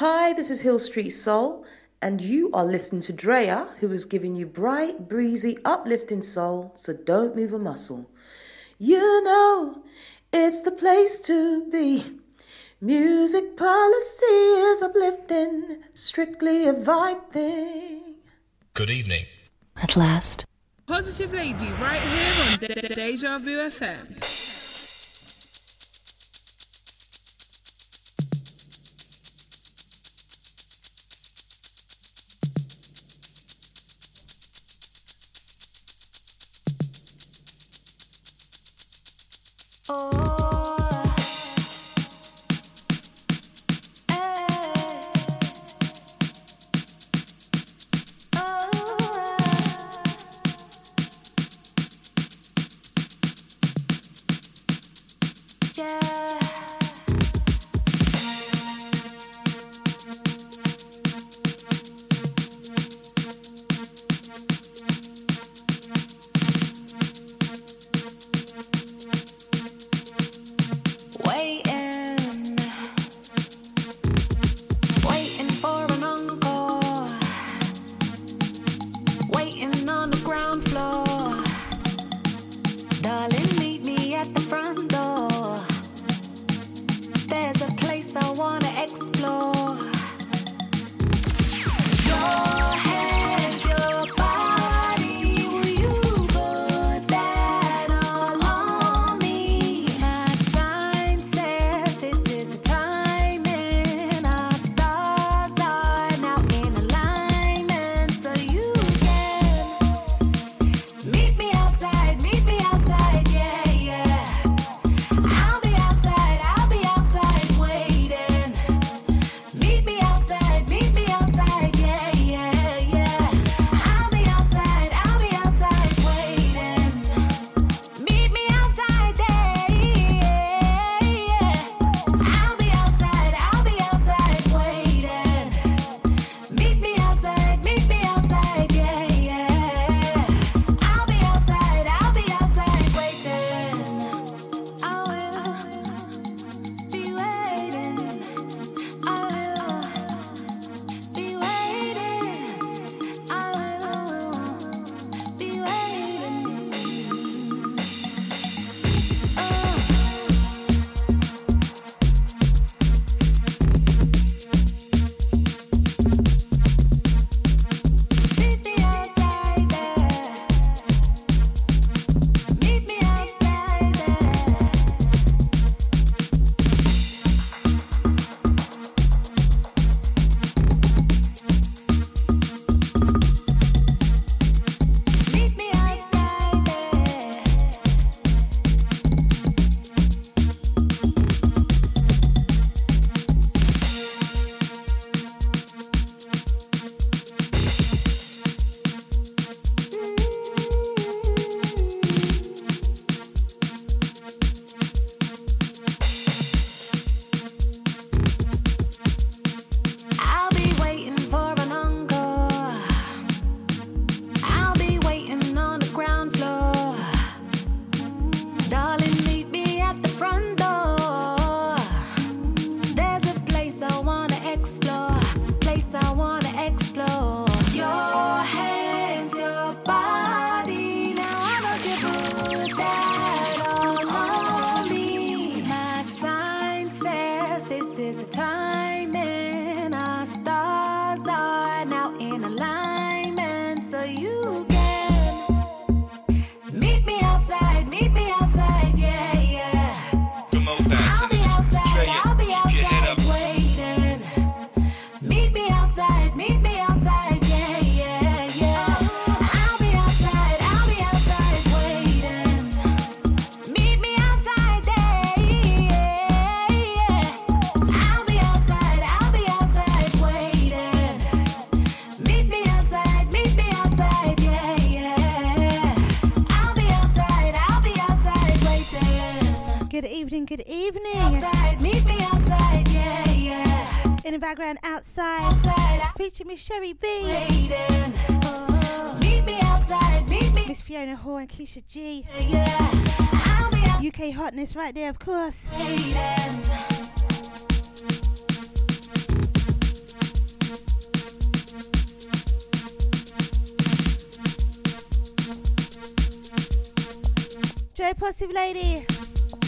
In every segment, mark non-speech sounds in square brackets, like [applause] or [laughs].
Hi, this is Hill Street Soul, and you are listening to Drea, who is giving you bright, breezy, uplifting soul, so don't move a muscle. You know, it's the place to be. Music policy is uplifting, strictly a vibe thing. Good evening. At last. Positive Lady, right here on De- De- Deja Vu FM. evening, good evening. Outside, meet me outside, yeah, yeah. In the background, outside, outside featuring Miss Sherry B. Oh. Uh-huh. Meet me outside, meet me. Miss Fiona Hall and Keisha G. Yeah, UK hotness right there, of course. Waiting. Joe Positive Lady.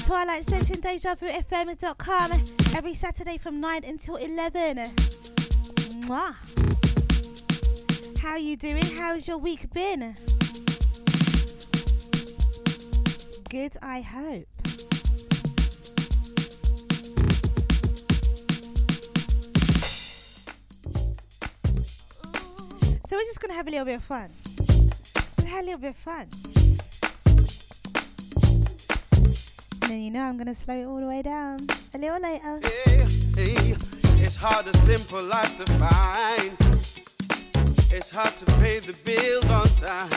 Twilight Session, DejaVuFM.com. Every Saturday from 9 until 11. Mwah. How you doing? How's your week been? Good, I hope. So we're just gonna have a little bit of fun. We'll have a little bit of fun. Then you know I'm gonna slow it all the way down a little later. Hey, hey, it's hard a simple life to find. It's hard to pay the bills on time.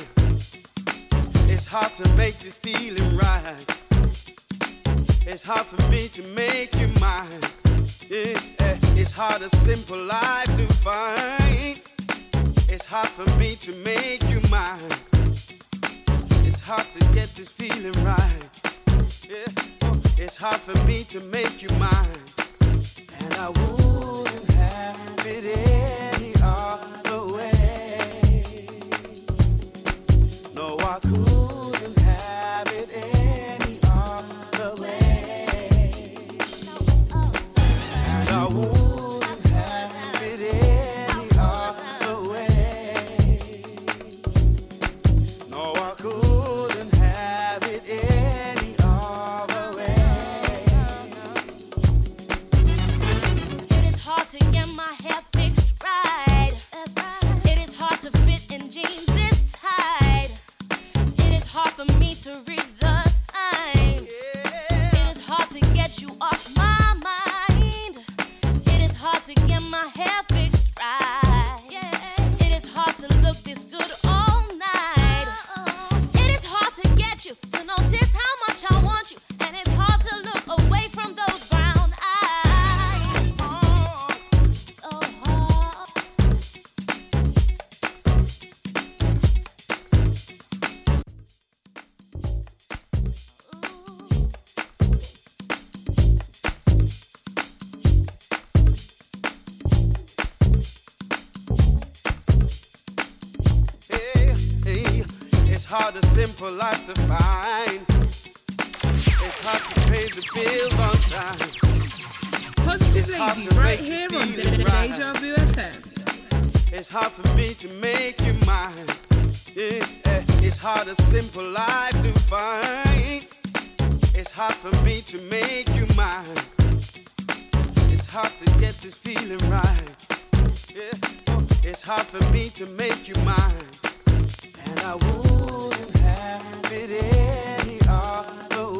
It's hard to make this feeling right. It's hard for me to make you mine. Yeah, it's hard a simple life to find. It's hard for me to make you mine. It's hard to get this feeling right. It's hard for me to make you mine. And I wouldn't have it any hard a simple life to find. It's hard to pay the bills on time. Positive It's hard Lady right here on it right. Deja Vu FM. It's hard for me to make you mine. Yeah, it's hard a simple life to find. It's hard for me to make you mine. It's hard to get this feeling right. Yeah, it's hard for me to make you mine. And I wouldn't have it any other way.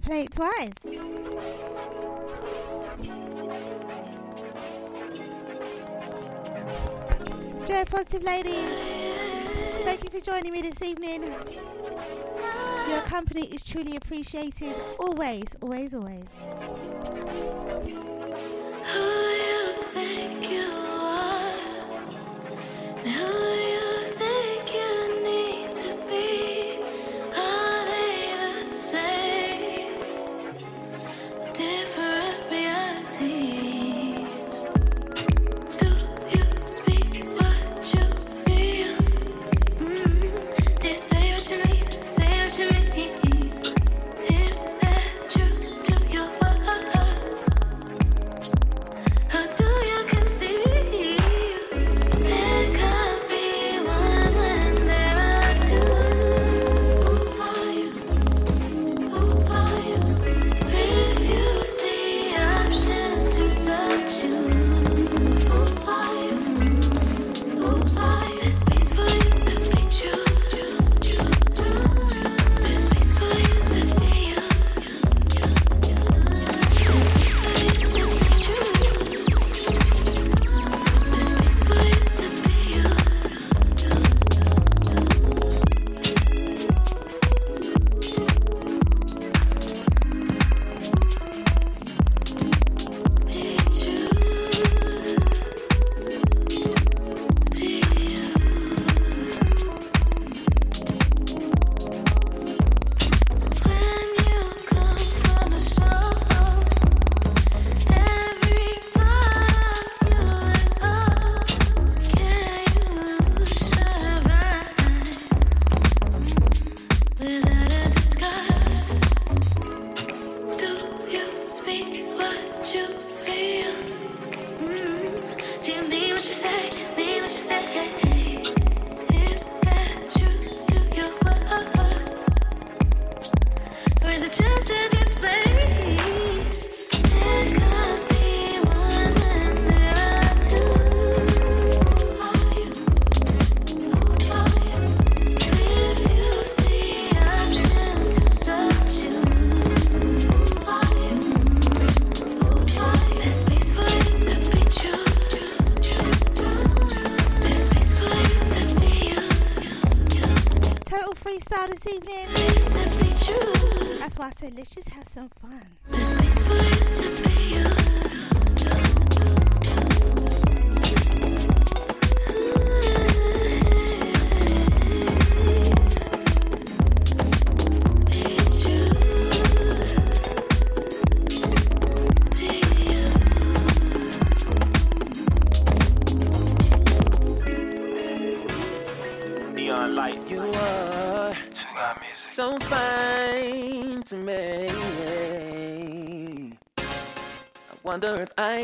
To play it twice. Joe Positive Lady, thank you for joining me this evening. Your company is truly appreciated. Always, always, always.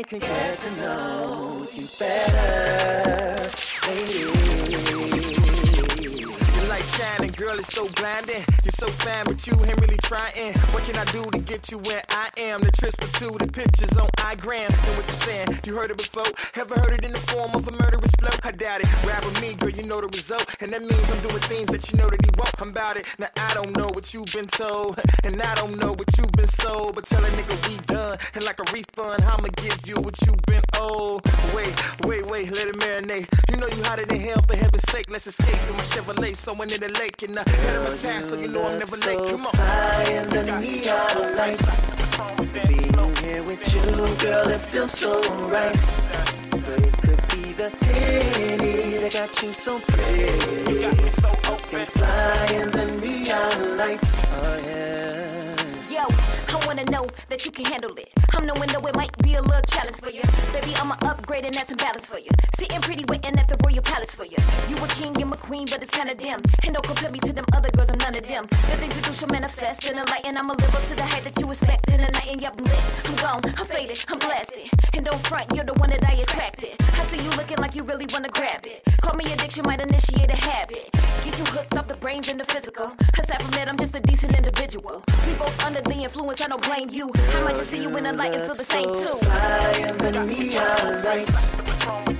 Can get to know you better, baby. Light shining, girl, it's so blinding. You're so fine, but you ain't really trying. What can I do to get you where I am? The trips for two, the pictures on iGram. Know what you're saying? You heard it before. Ever heard it in the form of a murderous flow? I doubt it. Ride with me, girl, you know the result. And that means I'm doing things that you know that he won't. I'm about it. Now I don't know what you've been told, and I don't know what you've been sold. But tell a nigga we done, and like a refund, I'ma give you what you've been owed. Wait, wait, wait, let it marinate. You know you hotter than hell, for heaven's sake. Let's escape in my Chevrolet, someone in the lake, and I head of my time, so you know I'm never late. Come on. Fly in the neon lights. Being here with you, girl, it feels so right. But it could be the Henny that got you so pretty. You got me so open. Fly in the neon lights. Oh yeah. Wanna know that you can handle it. I'm knowing though it might be a little challenge for you. Baby, I'ma upgrade and add some balance for you. Sitting pretty waiting at the royal palace for you. You a king and a queen, but it's kinda dim. And don't compare me to them other girls, I'm none of them. The things you do shall manifest in the light, and I'ma live up to the height that you expect in the night. And I'm lit, I'm gone, I'm faded, I'm blasted. And don't front, you're the one that I attracted. I see you looking like you really wanna grab it. Call me addiction, might initiate a habit. Get you hooked off the brains and the physical. Aside from that, I'm just a decent individual. We both under the influence, I don't blame you. I might just see you in the light and feel the same too. Fly in the neon lights.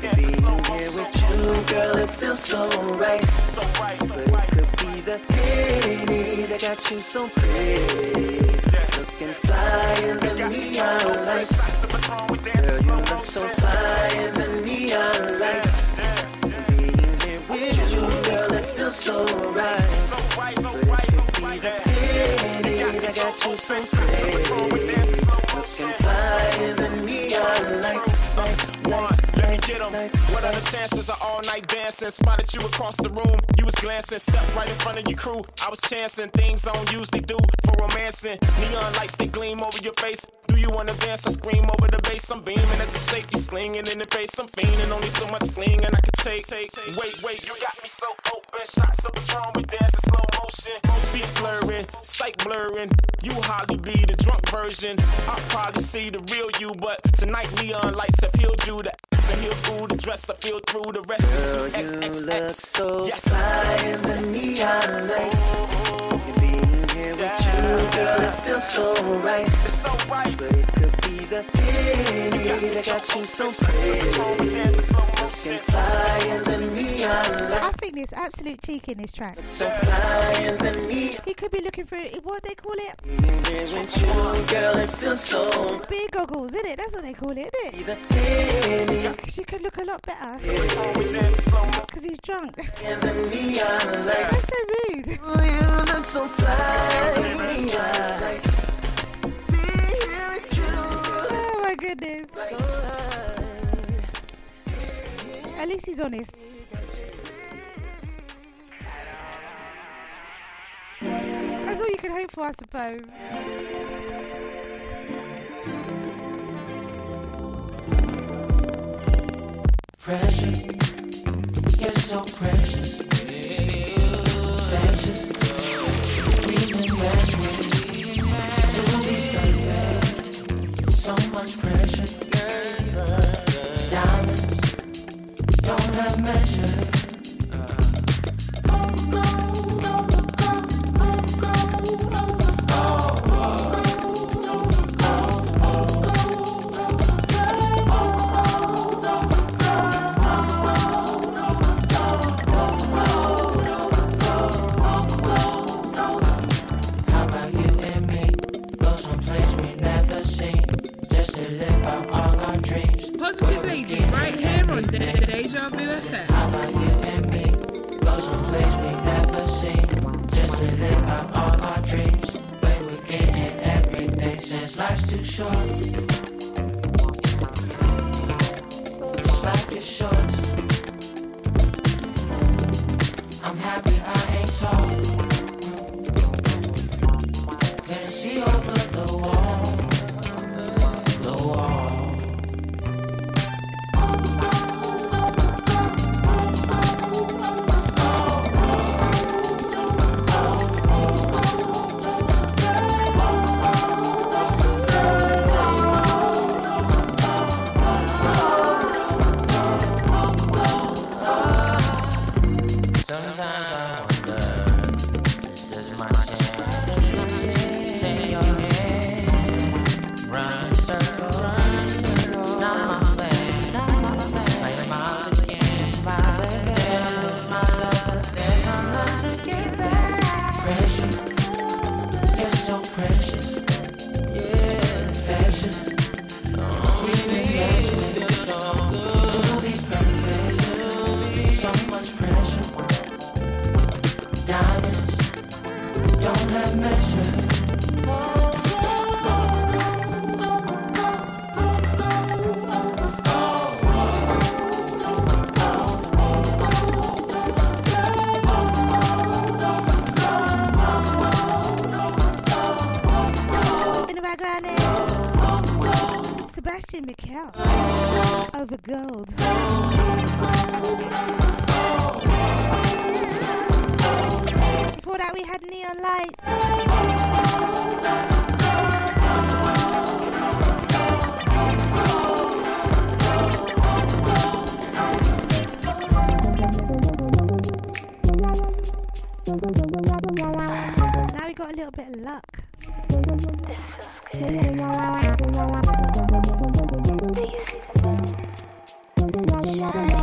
Being here with you, girl, it feels so right. But it could be the Henny that got you so pretty. Looking fly in the neon lights. Girl, you look so fly in the neon lights. Being here with you, girl, it feels so right. But it could be the That got you so pretty. Looking fly in the neon lights. Let me get 'em. What are the chances of all night dancing? Spotted you across the room. You was glancing, stepped right in front of your crew. I was chancing things I don't usually do for romancing. Neon lights they gleam over your face. Do you wanna dance? I scream over the bass. I'm beaming at the shape you slinging in the face. I'm fiending, only so much fleeing and I can take. Wait, wait, you got me so open. Shots of Patron, we dancing slow Speech slurring, sight blurring. You hardly be the drunk version. I'll probably see the real you, but tonight neon lights have healed you. The and heels school, the dress I feel through. The rest is Girl, too you look XXX. so Yes. fly in the neon lights. Being here with you, girl, it feels so right. It's so right. But it could Henny that got you um so pretty. Looking fly in the neon I think there's absolute cheek in this track. So fly in the neon. He could be looking for what they call it, Being here with you, girl, it feels so. speed goggles, isn't it? That's what they call it, isn't it? the Henny Because you could look a lot better. We dance in slow mo. Because he's drunk. in the neon lights. That's so rude. Oh, goodness. At least he's honest. That's all you can hope for, I suppose. Precious, you're so precious. So much pressure, diamonds don't have measure. De- Deja Vu FM. How about you and me? Go someplace we never seen, just to live out all our dreams. But we're getting everything since life's too short. Like it's short. I'm happy I ain't tall. Can see over Sebastian Mikael over gold. Before that, we had Neon Lights. Now we got a little bit of luck. I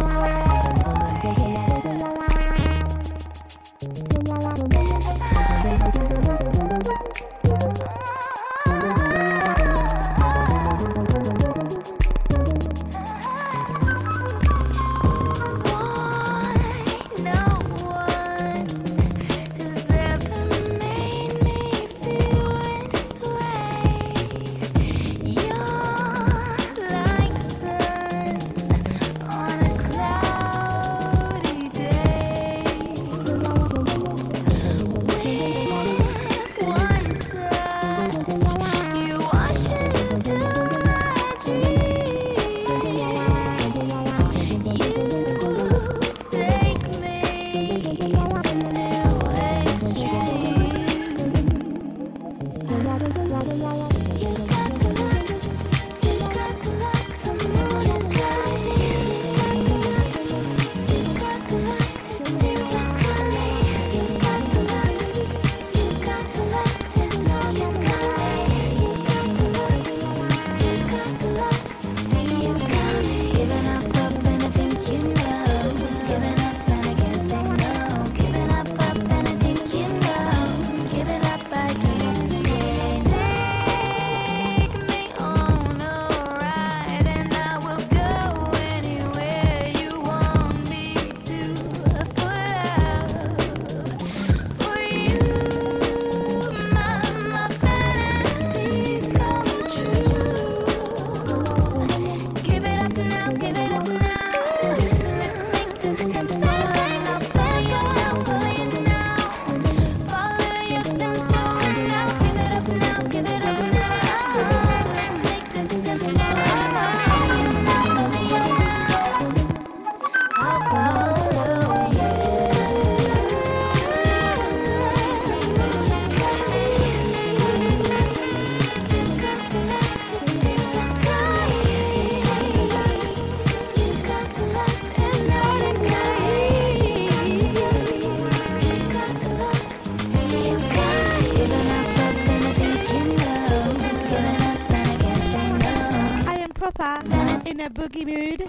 a boogie mood.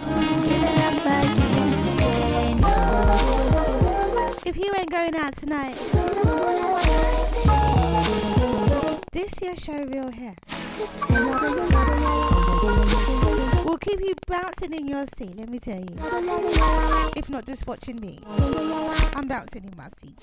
If you ain't going out tonight, this your show real here. We'll keep you bouncing in your seat, let me tell you. If not just watching me. I'm bouncing in my seat.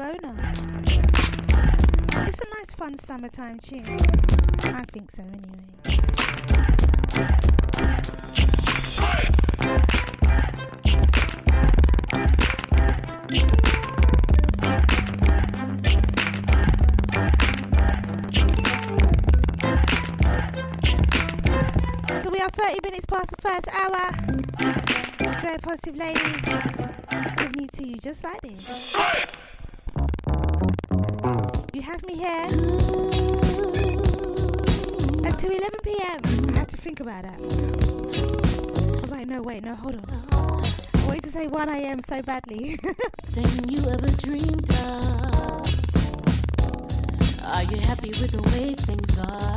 Bona. It's a nice, fun summertime tune. I think so, anyway. So we are 30 minutes past the first hour. Very positive lady. Giving it to you just like this. about it. I was like, no, wait, no, hold on. I wanted to say 1 a.m. so badly. [laughs] Thing you ever dreamed of. Are you happy with the way things are?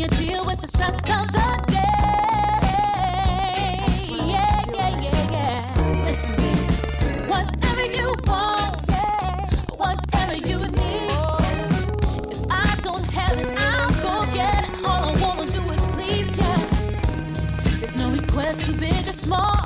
you deal with the stress of the day. Yeah, yeah, yeah, yeah. Listen, whatever you want, whatever you need. If I don't have it, I'll go get it. All I wanna do is please you. There's no request too big or small.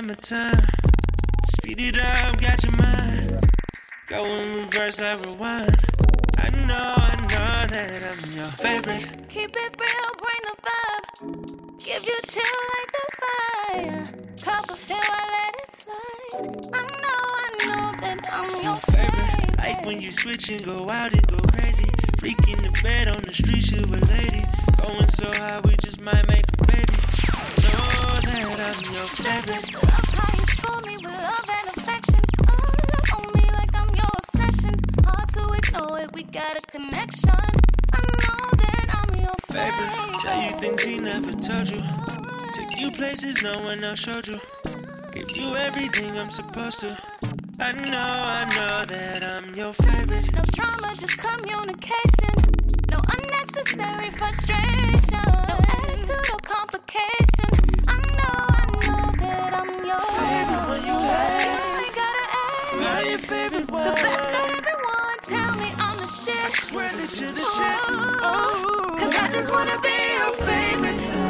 at my time. Speed it up, got your mind. Go in reverse, everyone. I know, I know that I'm your favorite. Keep it real, bring the vibe. Give you chill like the fire. Cup of feel, I let it slide. I know, I know that I'm your favorite. Like when you switch and go told you. Took you places no one else showed you. Give you everything I'm supposed to. I know, I know that I'm your favorite. No drama, just communication. No unnecessary frustration. No attitude or complication. I know, I know that I'm your favorite one you have. ain't gotta ask. Now your favorite one. The best that everyone. Tell me I'm the shit. I swear that you're the oh, shit. Oh. Cause I just wanna be your favorite.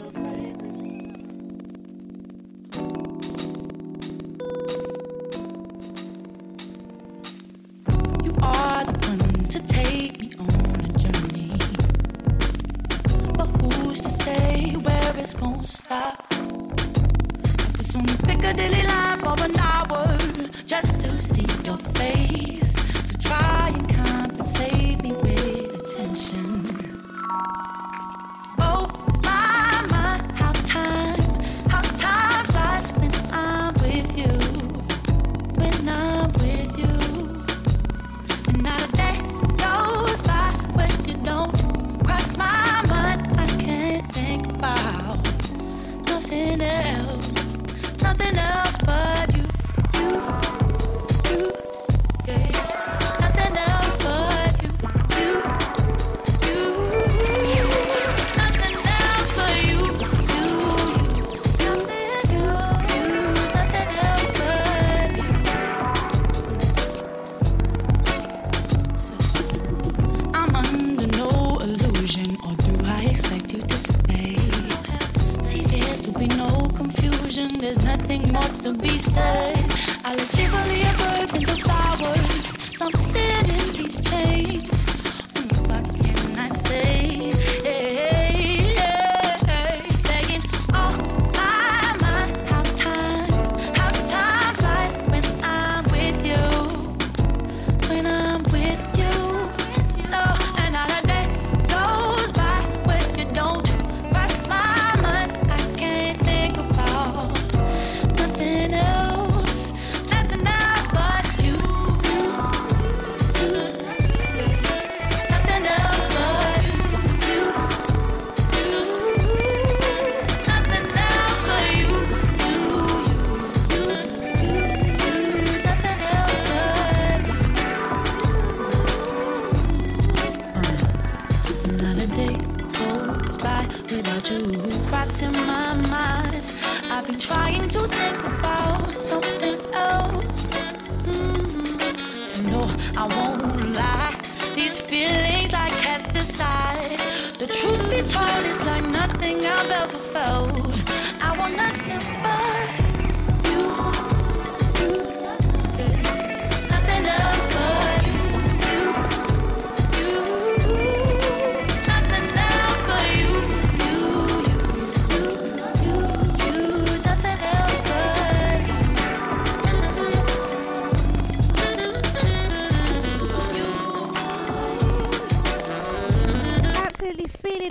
constat. I was on the Piccadilly line for an hour just to see your face. So try and compensate.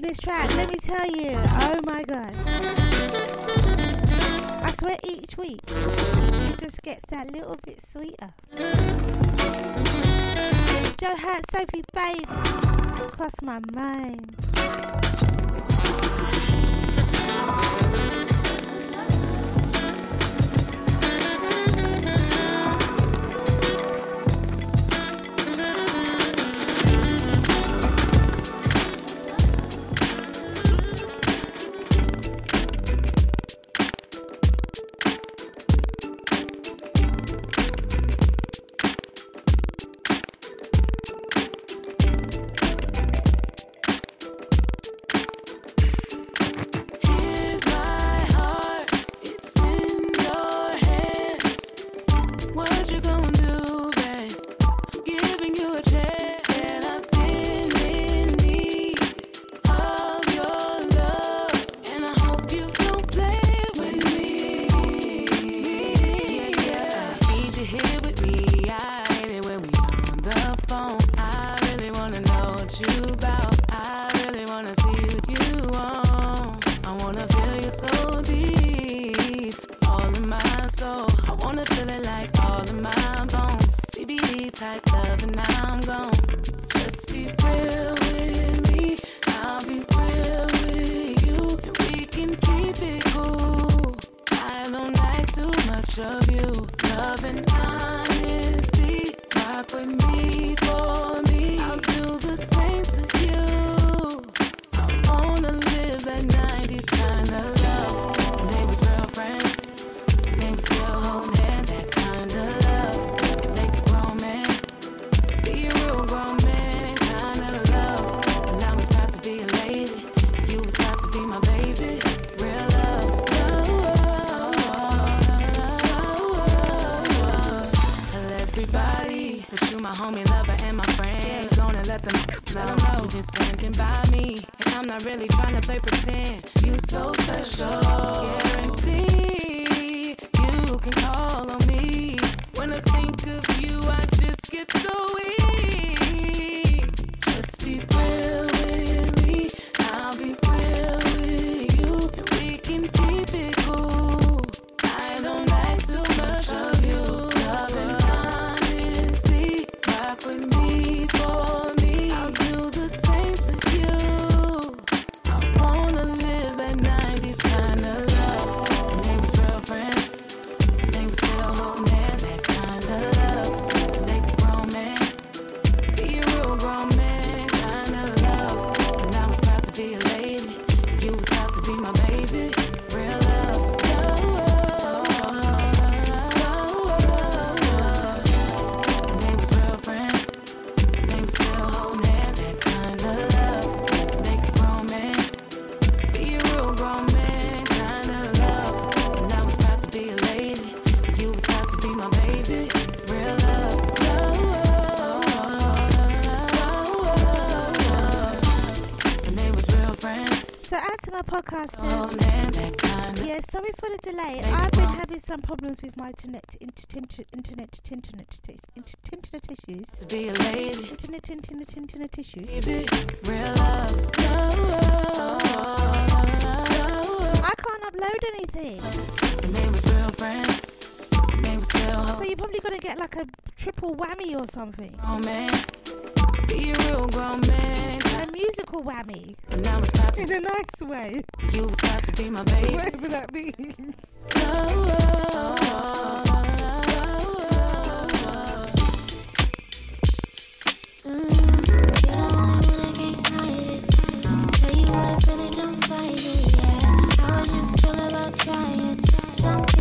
this track, let me tell you. Oh my gosh. I swear each week it just gets that little bit sweeter. Joe hurt Sophie Baby, cross my mind. late. I've been having some problems with my internet, internet, internet, internet, internet issues. Internet, internet, internet issues. I can't upload anything. So you're probably gonna get like a triple whammy or something. Be a real grown man. A musical whammy. And now it's about to In a nice way. You was about to be my baby. Whatever that means. Oh, oh, oh. Something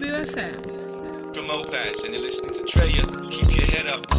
WFM. From Opaz, and you're listening to Drea. Keep your head up.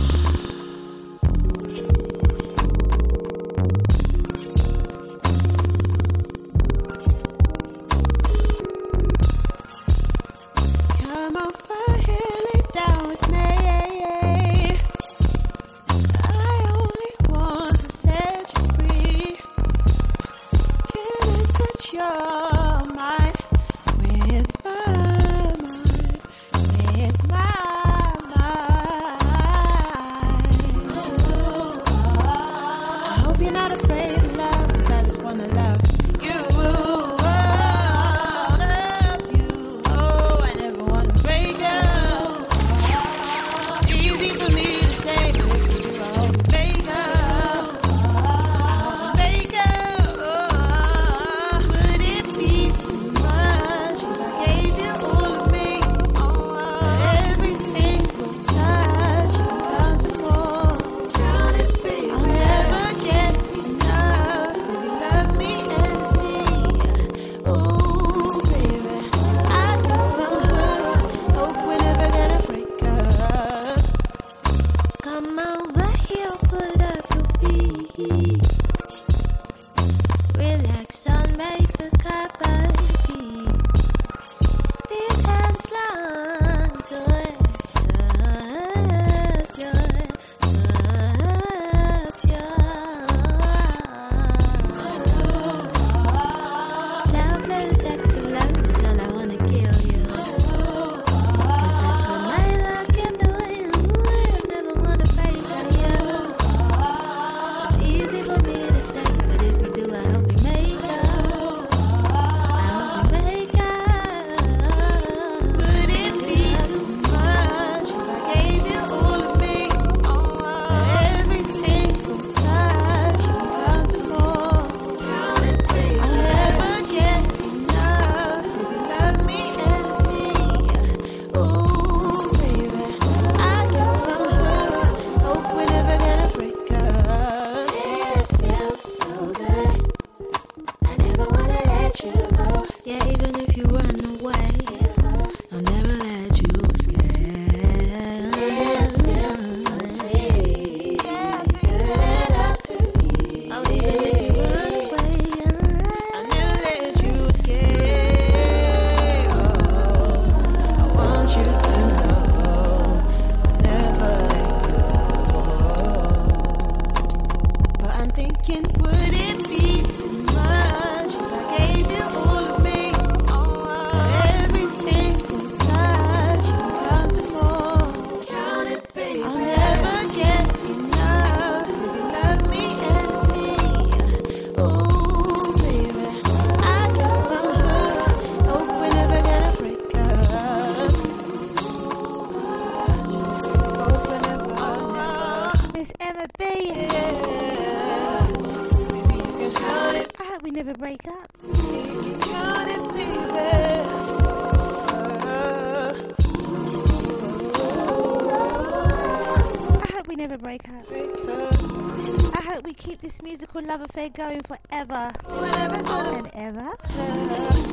could love affair going forever and ever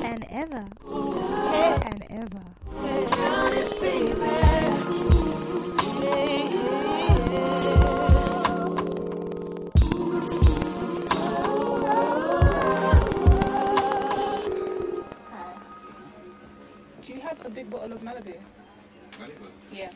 and ever and ever. Do you have a big bottle of Malibu? Malibu? Yeah.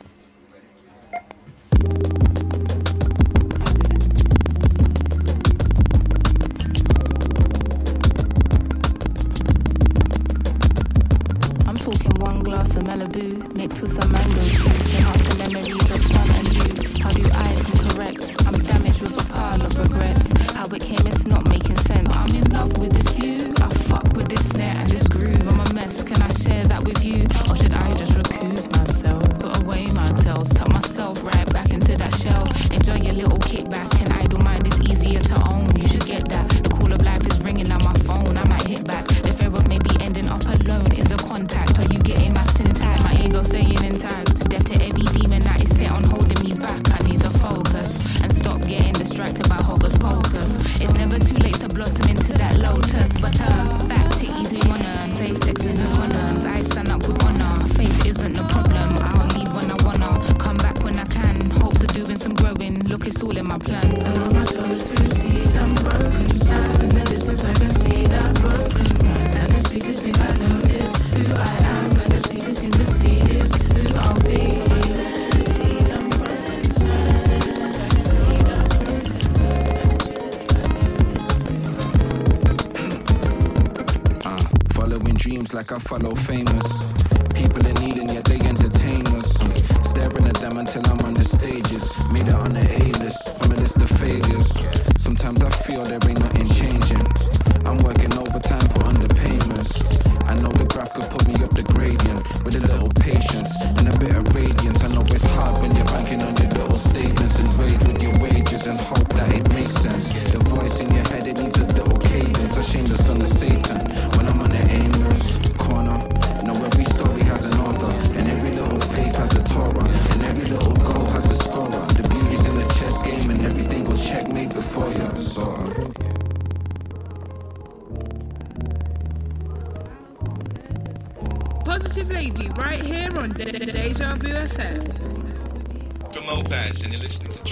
I follow famous.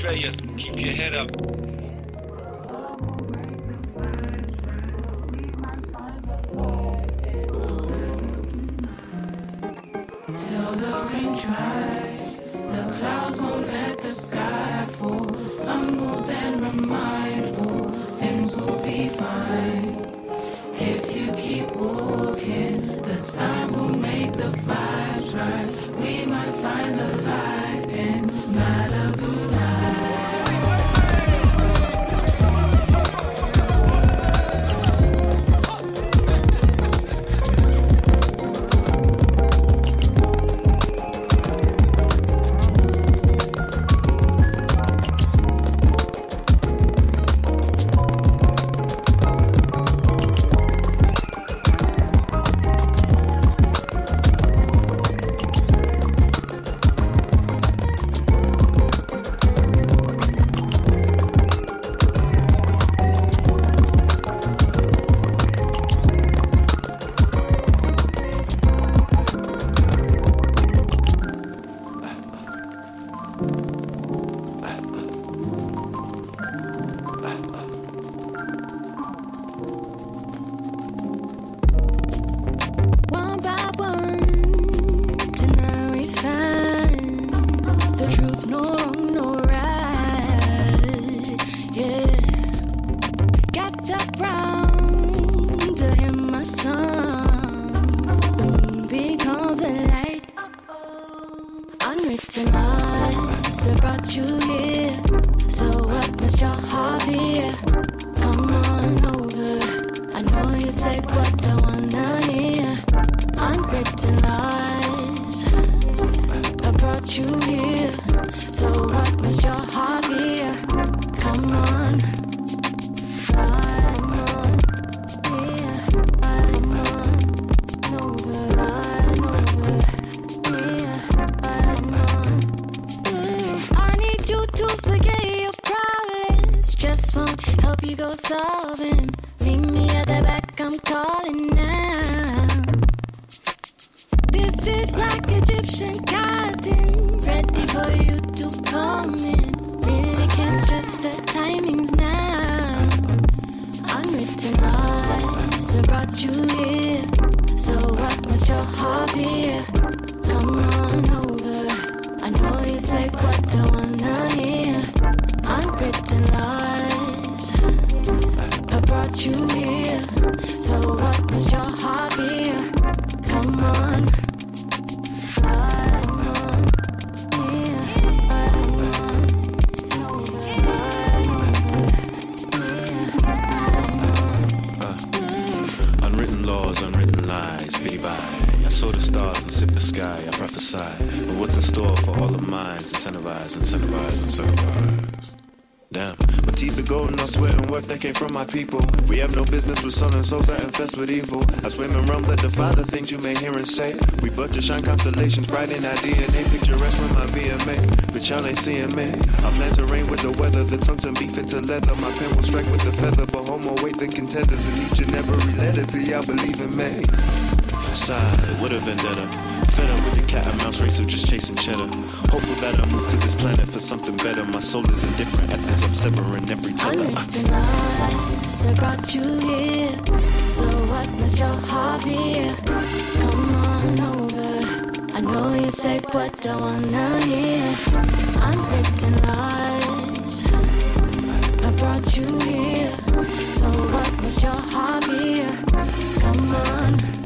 Keep your head up. Came from my people. We have no business with sun and souls that infest with evil. I swim in realms that defy the things you may hear and say. We but to shine constellations, bright in our DNA. Picturesque with my VMA, but y'all ain't seeing me. I plan to reign with the weather, the tongue to beef into leather. My pen will strike with the feather, but homo weight the contenders in each and every letter. See, y'all believe in me. Side with a vendetta. Cat and mouse race of just chasing cheddar. Hopeful that I move to this planet for something better. My soul is indifferent ethers. I'm severing every tether. Unwritten laws I brought you here. So what must your heart fear? Come on over. I know you say what I wanna hear. I'm Unwritten laws I brought you here. So what must your heart fear? Come on.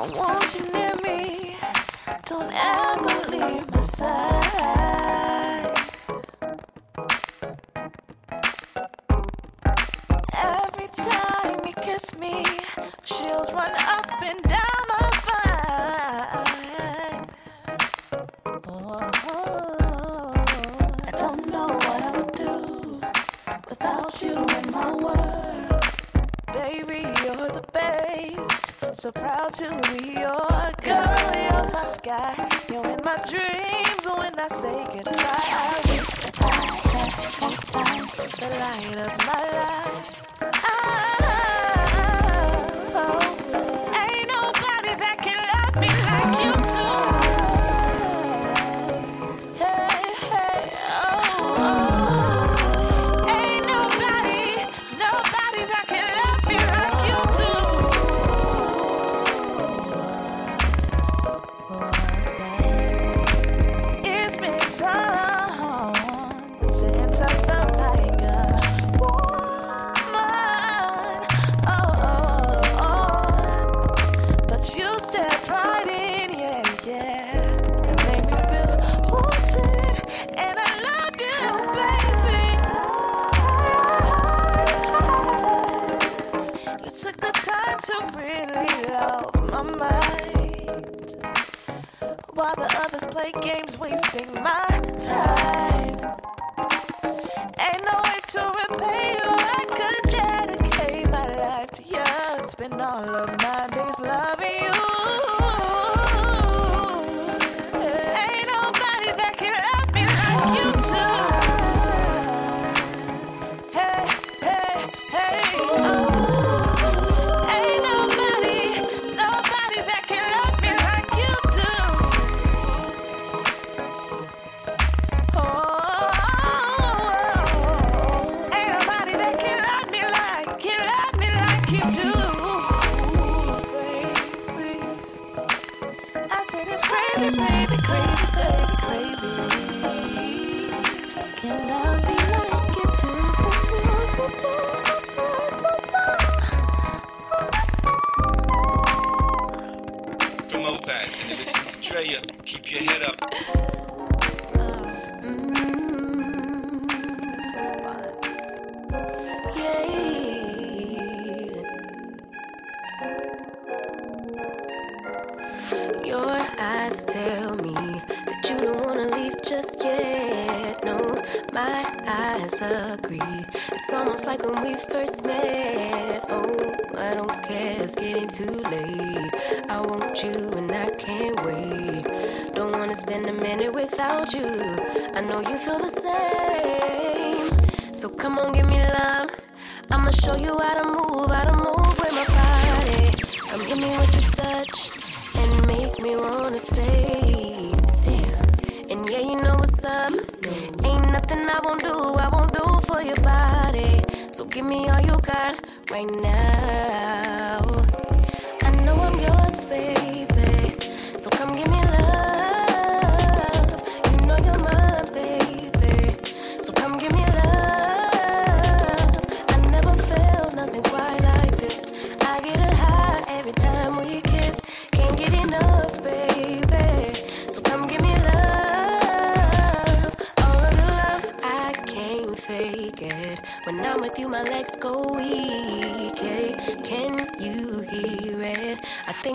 I want you near me. Don't ever leave my side.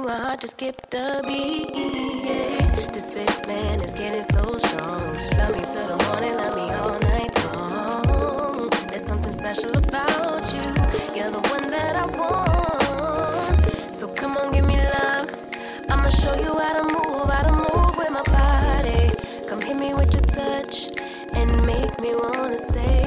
too heart to skip the beat. Yeah. This fake plan is getting so strong. Love me till the morning, love me all night long. There's something special about you. You're the one that I want. So come on, give me love. I'ma show you how to move, how to move with my body. Come hit me with your touch and make me wanna say.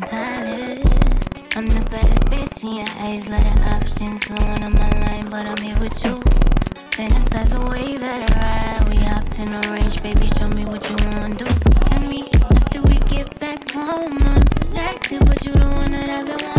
talent. I'm the baddest bitch in your eyes, lot of options. Slowing on my line, but I'm here with you. Fantasize the way that I ride. We hopped in the range, baby, show me what you wanna do to me. After we get back home, I'm selective, but you the one that I've been wanting.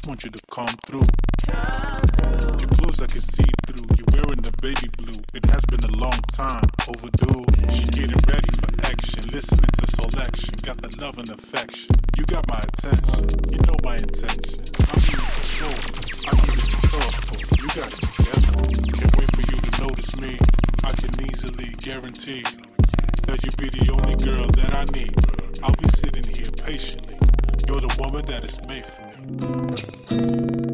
just want you to come through. Come through. Your clothes I can see through. You're wearing the baby blue. It has been a long time overdue. She getting ready for action. Listening to selection. Got the love and affection. You got my attention. You know my intention. I need mean it show. I need mean it thoughtful. You got it together. Can't wait for you to notice me. I can easily guarantee that you be the only girl that I need. I'll be sitting here patiently. You're the woman that is made for me. thank you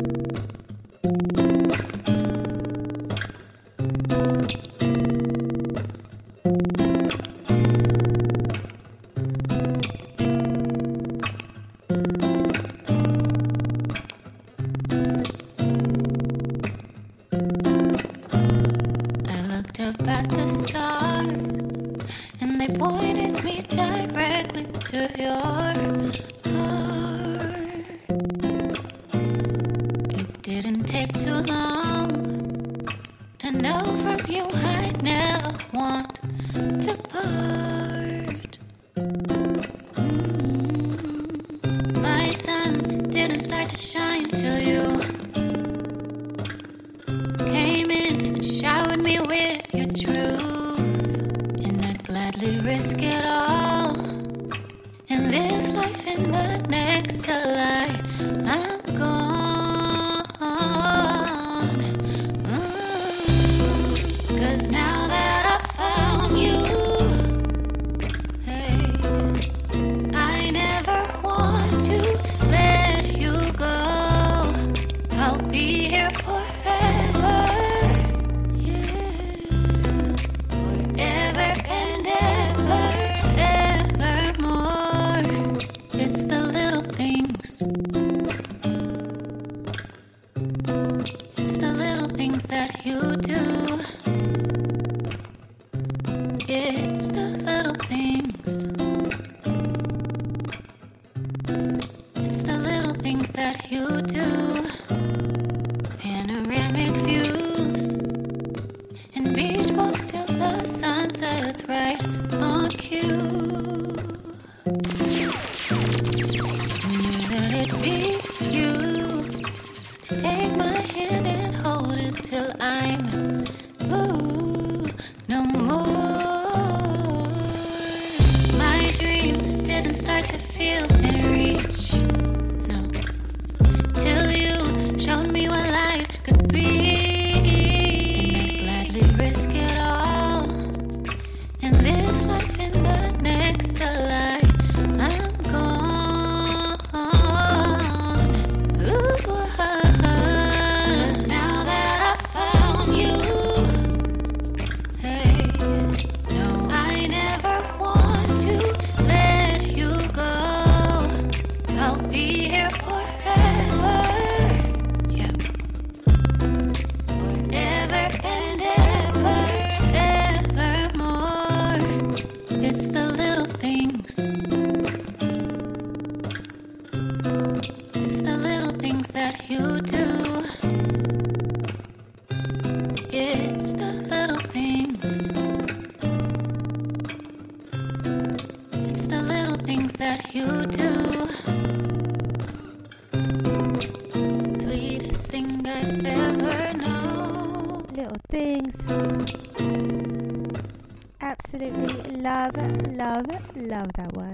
Love that one.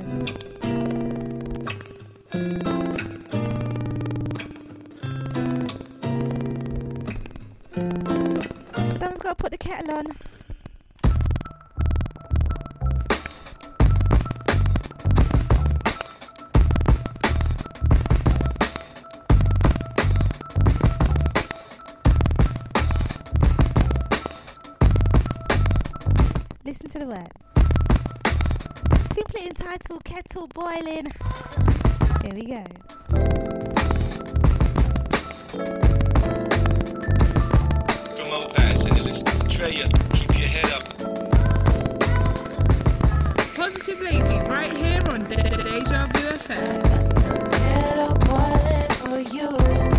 kettle boiling. Here we go. And to Drea. Keep your head up. Positive Lady, right here on Deja Vu FM. Kettle boiling for you.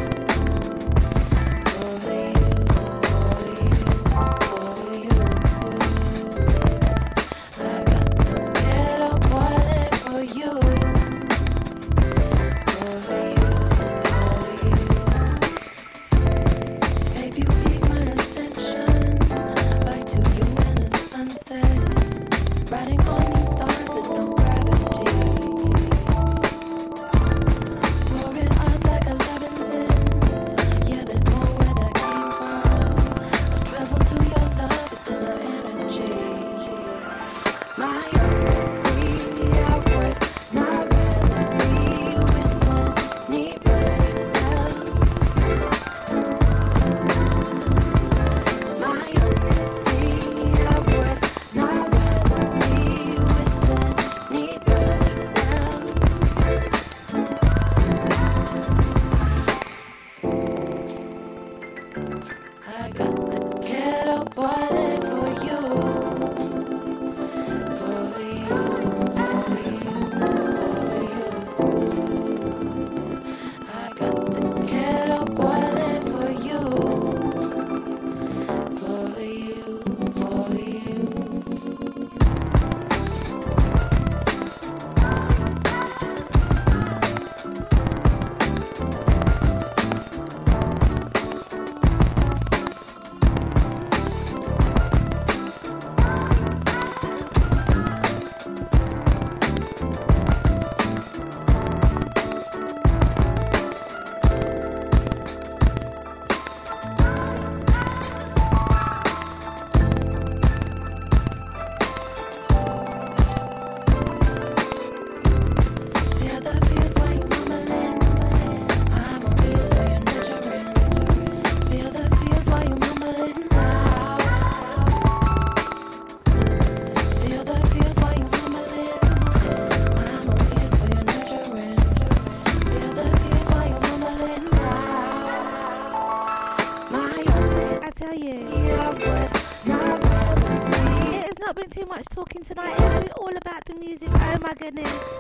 too much talking tonight. It's all about the music. Oh my goodness.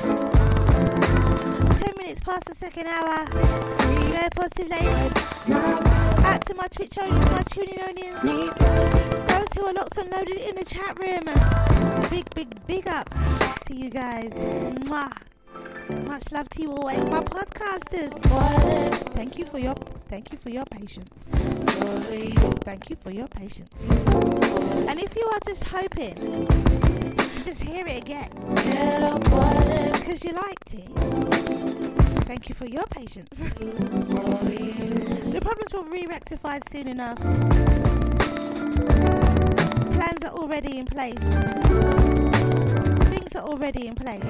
Ten minutes past the second hour. Go positive ladies. Out to my Twitch audience, my tuning audience. Those who are locked and loaded in the chat room. Big, big, big up to you guys. Mwah. Much love to you always, my podcasters. Thank you for your thank you for your patience. Thank you for your patience. And if you are just hoping to just hear it again because you liked it, thank you for your patience. The problems will be rectified soon enough. Plans are already in place. Things are already in place.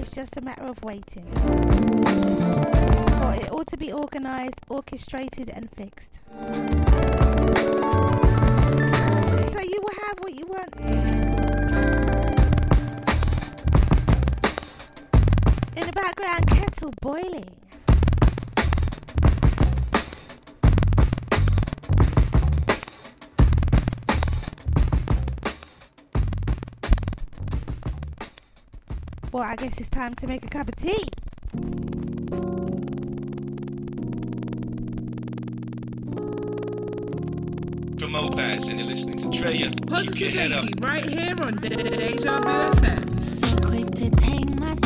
It's just a matter of waiting spot. It ought to be organised, orchestrated, and fixed. So you will have what you want. In the background, kettle boiling. Well, I guess it's time to make a cup of tea. Mopaz, and you're listening to Drea. Keep your head up. Right here on Deja Vu FM. So quick to take my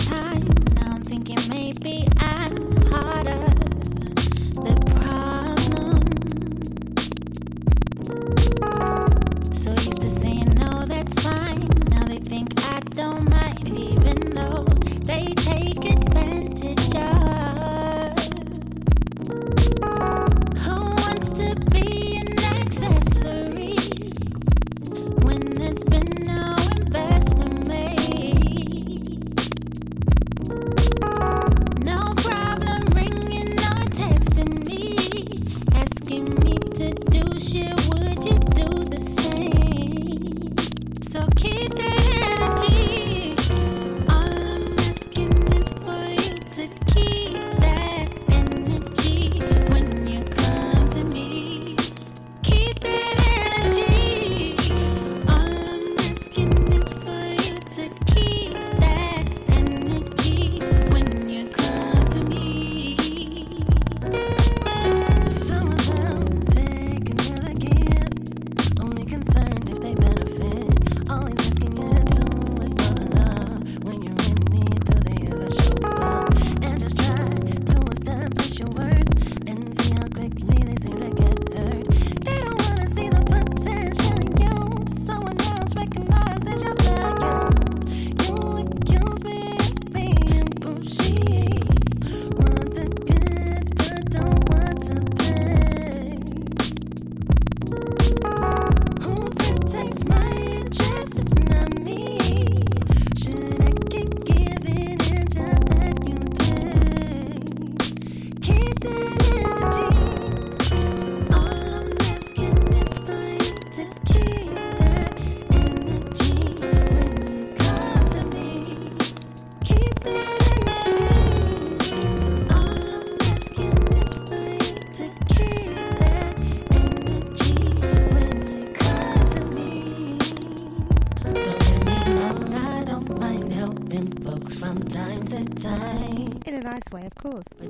course.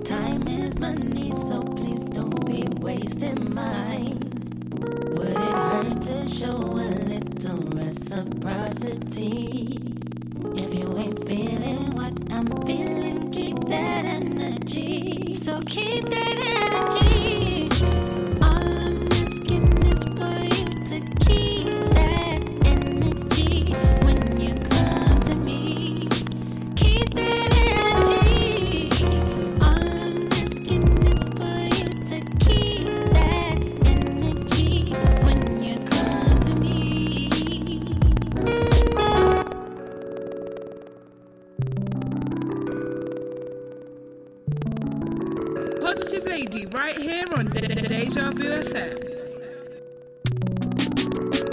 Lady right here on De- De- Deja Vu FM.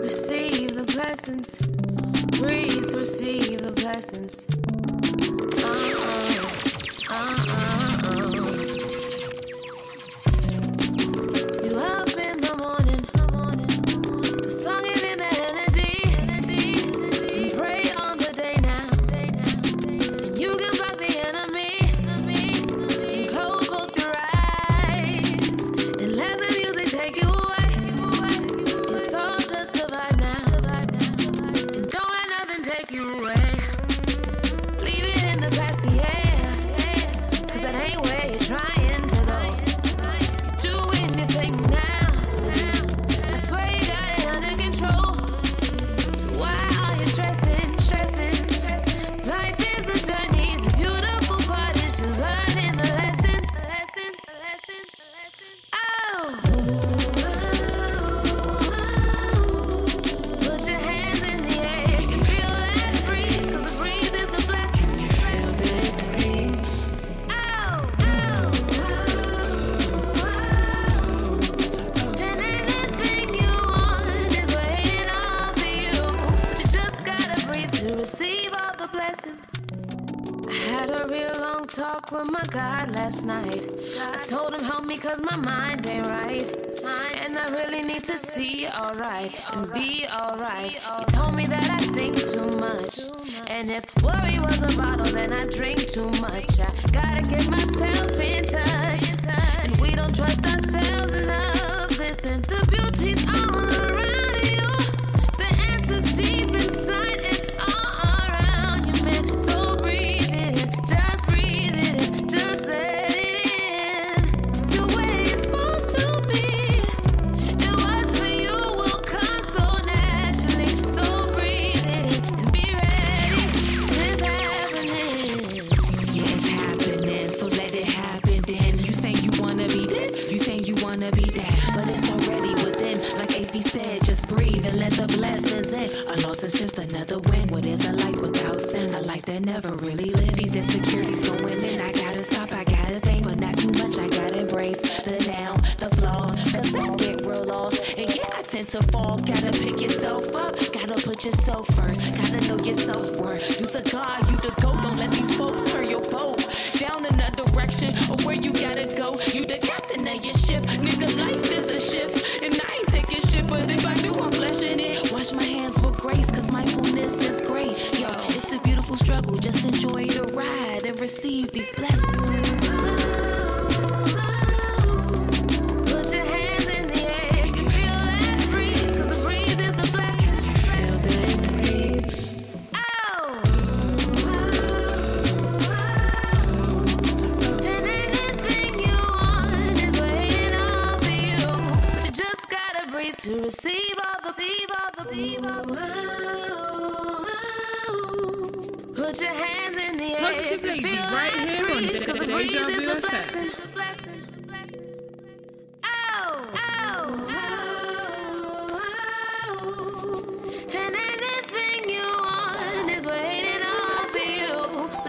Receive the blessings. Breathe, receive the blessings.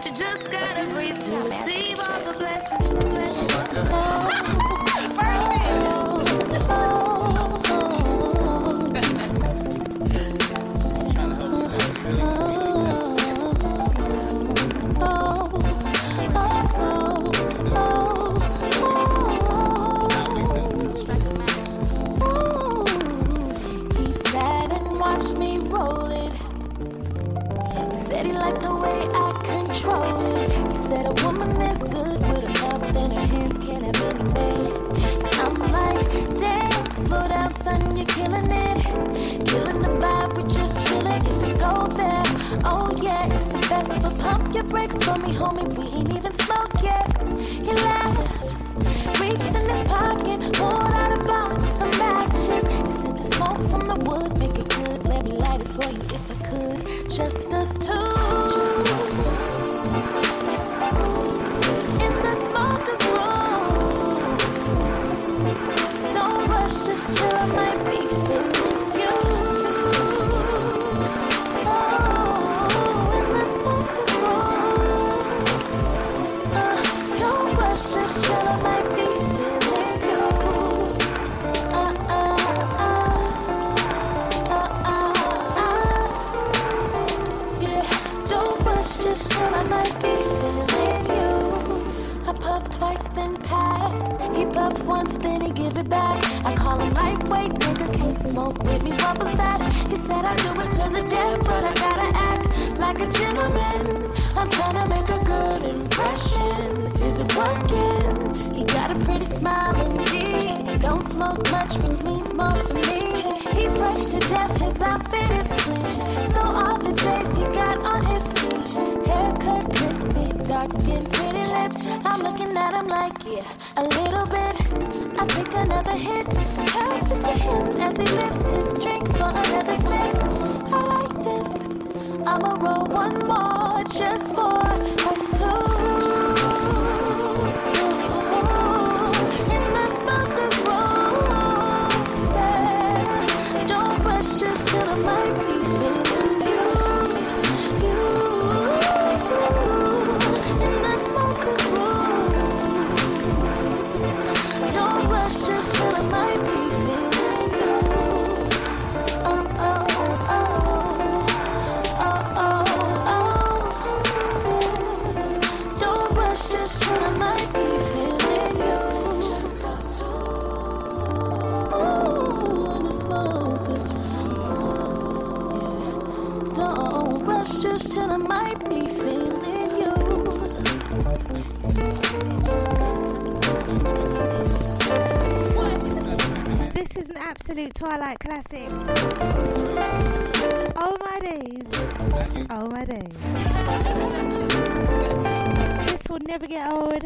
you just gotta breathe to receive all the blessings. blessings. [laughs] Oh. son, you're killing it. Killing the vibe, we're just chilling. If we go there, oh yeah, it's the best. But pump your brakes for me, homie, we ain't even smoke yet. He laughs, reached in his pocket, pulled out a box of matches. He said, the smoke from the wood, make it good. Let me light it for you if I could. Just us two. smoke with me, what was that? He said I'd do it to the death, but I gotta act like a gentleman. I'm trying to make a good impression. Is it working? He got a pretty smile indeed. Don't smoke much, which means more for me. He's fresh to death, his outfit is clean. So all the J's he got on his sleeve. Haircut crispy, dark skin, pretty lips. I'm looking at him like, yeah, a little bit. I take another hit. Hey just for absolute Twilight classic. Oh my days. Oh my days. This will never get old.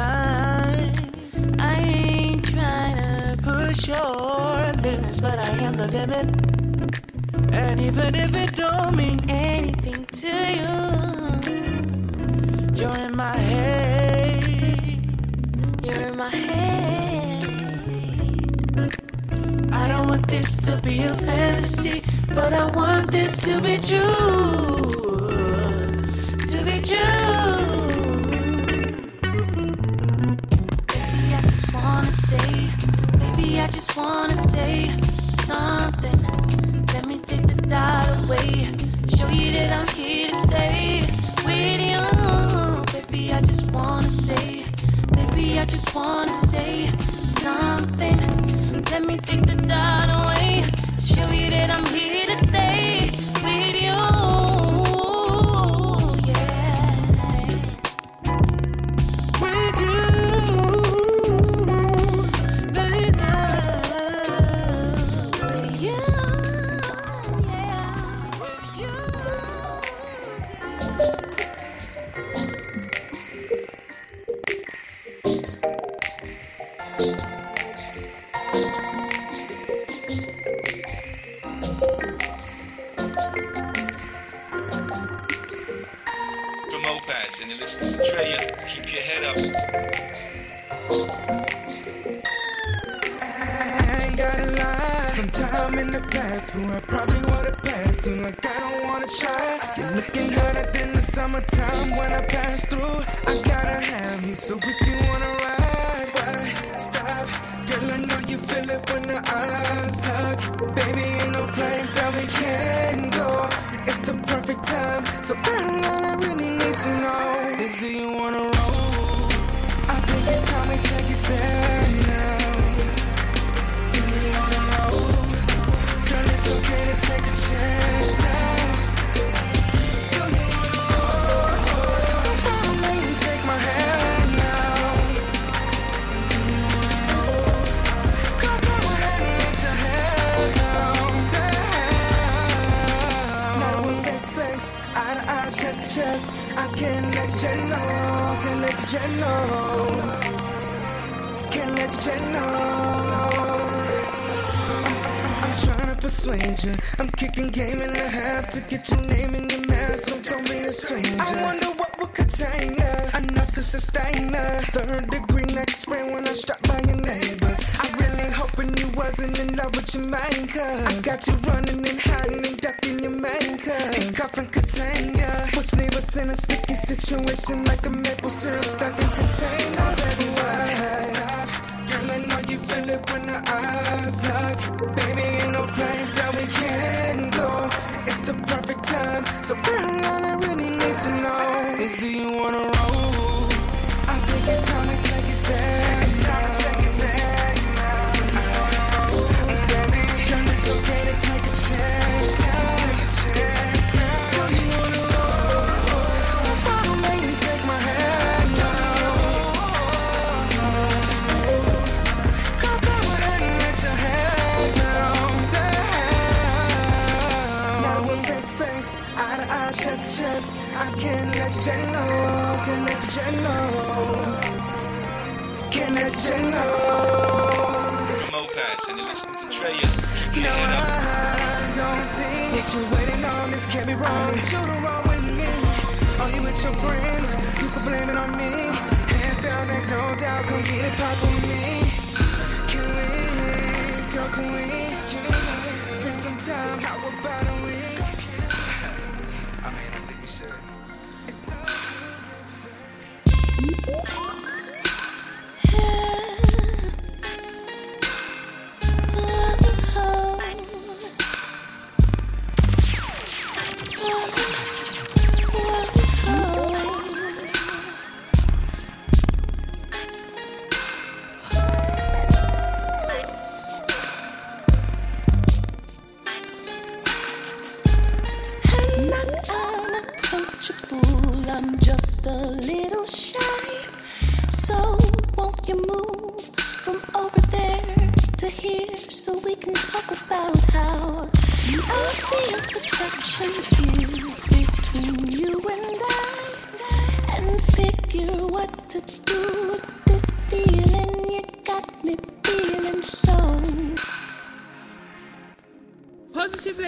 time. This is Trillion. Keep your head up. I. Sometime in the past, who I probably would've passed. Seem like I don't wanna try. You're looking hotter than the summertime when I pass through. I gotta have you, so if you wanna ride, why stop? Girl, I know you feel it when the eyes lock. Baby, ain't no place that we can go. It's the perfect time, so girl, all I really need to know do you wanna roll? I think it's time we take it there now. Do you wanna roll? Girl, it's okay to take a chance now. Do you wanna roll? So follow me and take my hand now. Do you wanna roll? Girl, go ahead and let your head down, down. Now face to face, eye to eye, chest to chest. I let you know, can't let you know. Can't let you know. I'm trying to persuade you. I'm kicking game in the half to get your name in your mouth, so don't be a stranger. I wonder what will contain you, enough to sustain a third degree next spring when I strap by your neighbors. Hoping you wasn't in love with your main cuz I got you running and hiding and ducking your main cuz And cuff and contain ya, which leave us in a sticky situation like a maple syrup stuck in containers everywhere. Stop. Girl, I know you feel it when the eyes lock. Baby, ain't no place that we can go. You to. No. I don't see you're waiting on. Can't be wrong. You with me. Are you with your friends? You can blame it on me. Hands down, no doubt. Come get it pop with me. Can we, girl, can we spend some time? How about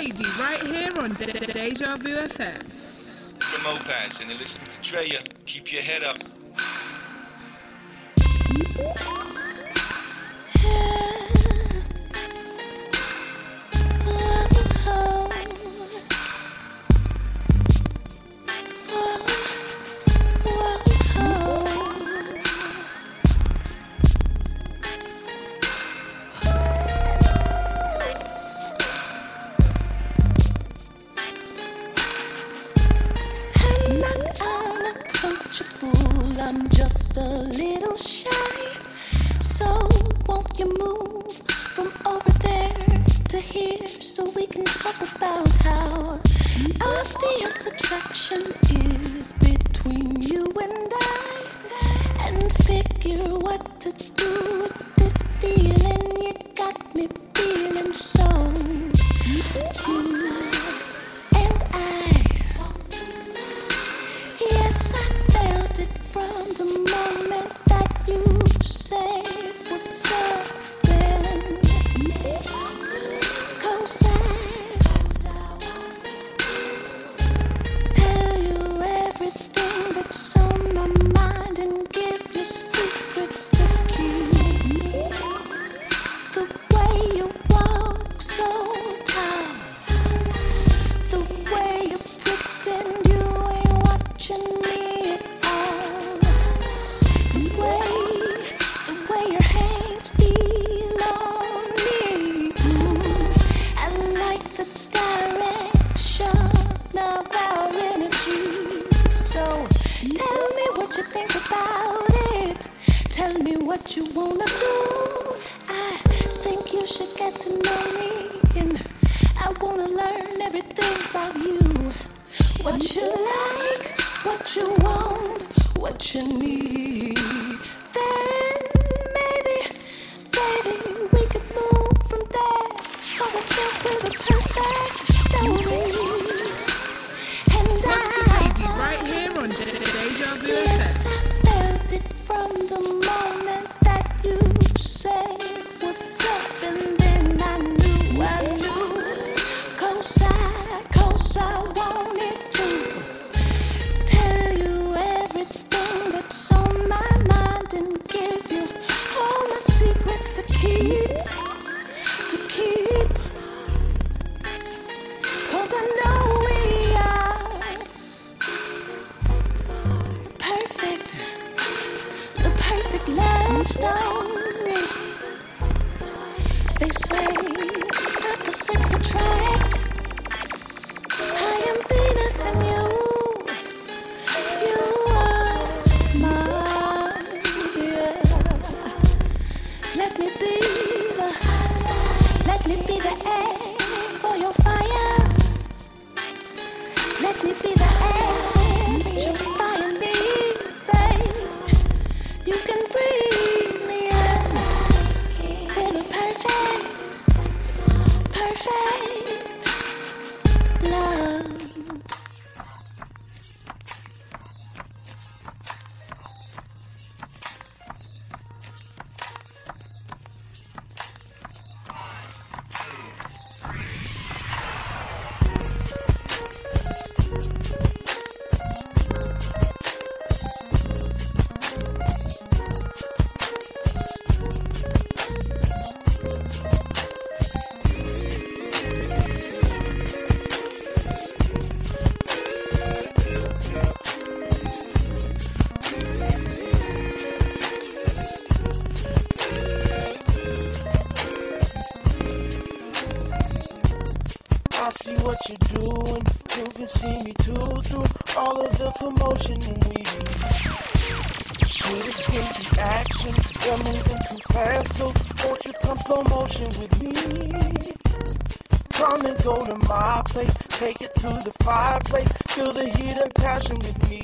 Lady right here on De- De- Deja Vu FM. From Mopaz, and you're listening to Drea. Keep your head up. Take it to the fireplace, feel the heat and passion with me.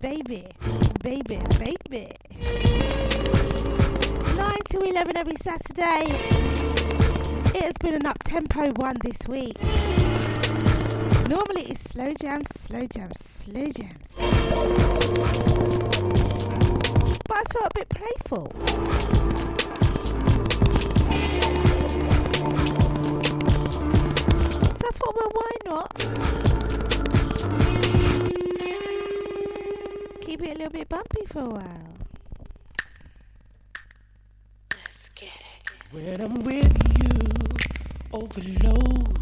Baby, baby, baby. 9 to 11 every Saturday. It has been an up tempo one this week. Normally it's slow jam, slow jam, slow jam. overload.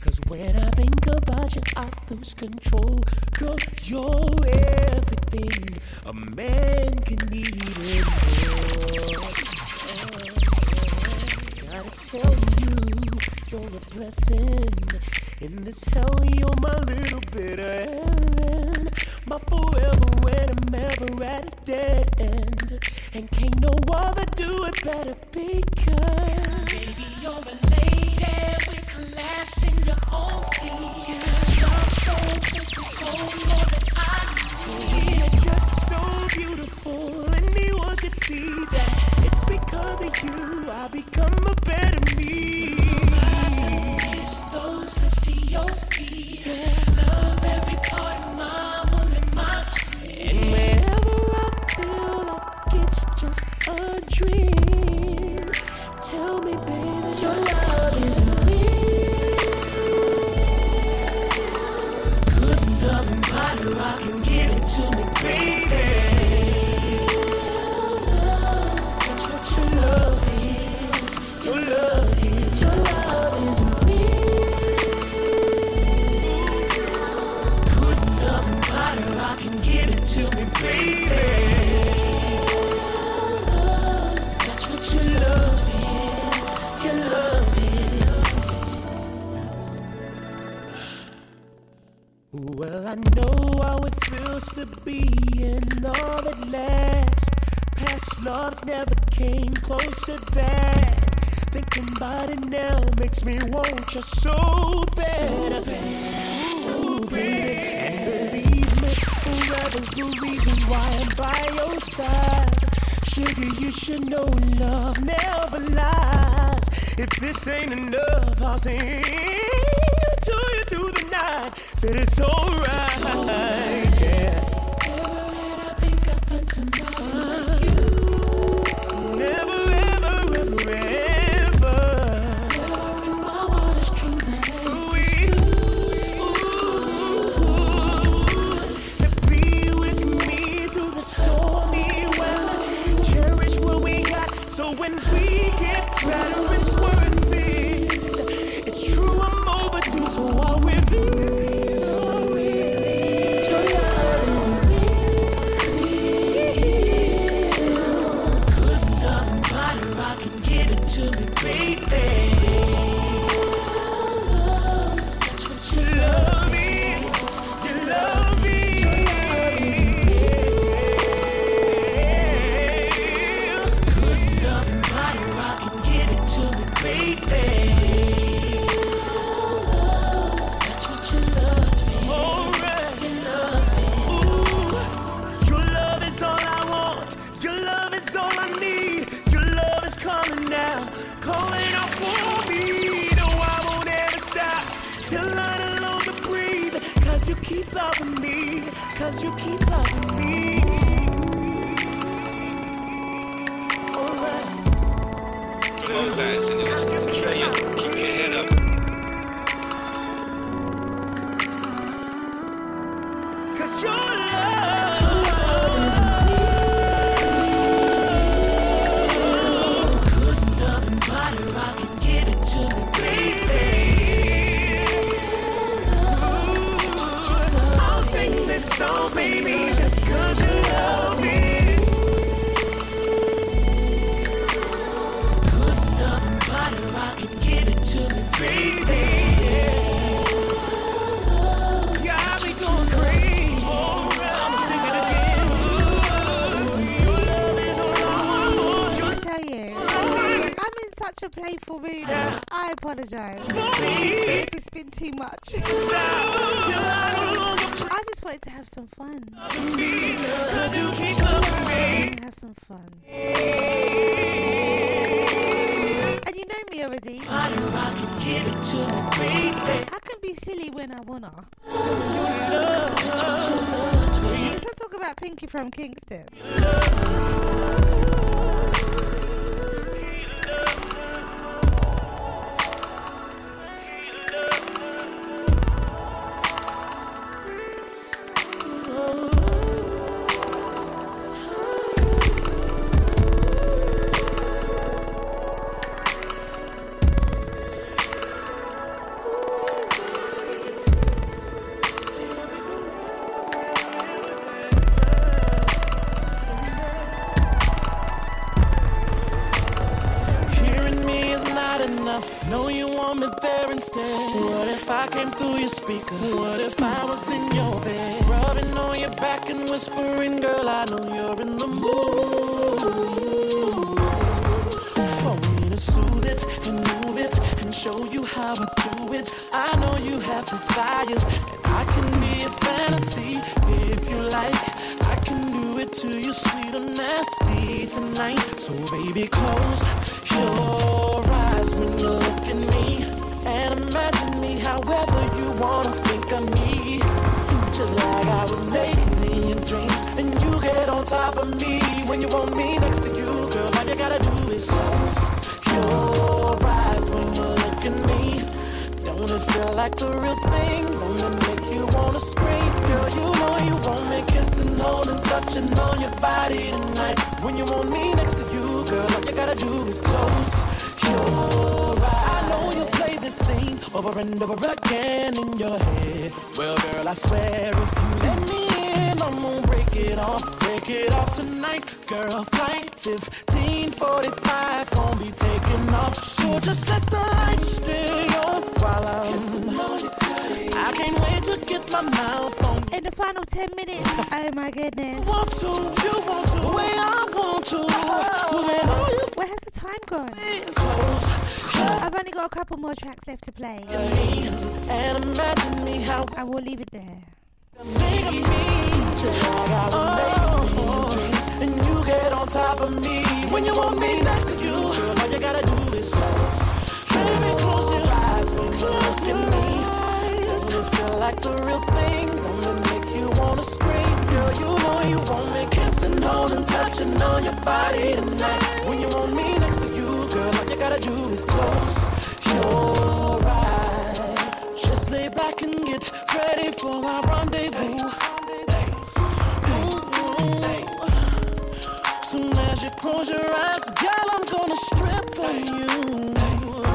Cause when I think about you, I lose control. Girl, you're everything a man can need and more. Gotta tell you, you're a blessing. In this hell, you're my little bit of heaven. My forever when I'm ever at a dead end. And can't no other do it better because. Baby, you're a lady class in your own key. You're so good to hold. more than enough, I'll see. doing too much. I just wanted to have some fun. Have some fun. And you know me already. I can be silly when I wanna. Let's not talk about Pinky from Kingston. The real thing? It make you wanna scream, girl? You know you want me kissing, holding, touching on your body tonight. When you want me next to you, girl, all you gotta do is close your eyes. I know you play this scene over and over again in your head. Well, girl, I swear if you let me in, I'm gonna break it off, break it off tonight. Girl, flight 1545 gonna be taking off. So just let the lights stay on while I'm kissing on you. I can't wait to get my mouth on In the final 10 minutes. [laughs] Oh my goodness. want to, you want to, way I want to. When all you Where has the time gone? I've only got a couple more tracks left to play. and imagine me how And we'll leave it there. Just like I was naked in your and you get on top of me when you want me next to you. All you gotta do is close. Baby, close your eyes when you look at me. Doesn't it feel like the real thing? Don't it make you wanna scream? Girl, you know you want me kissing, holding, touching on your body tonight. When you want me next to you, girl, all you gotta do is close your eyes. Just lay back and get ready for our rendezvous. Soon as you close your eyes, girl, I'm gonna strip for you.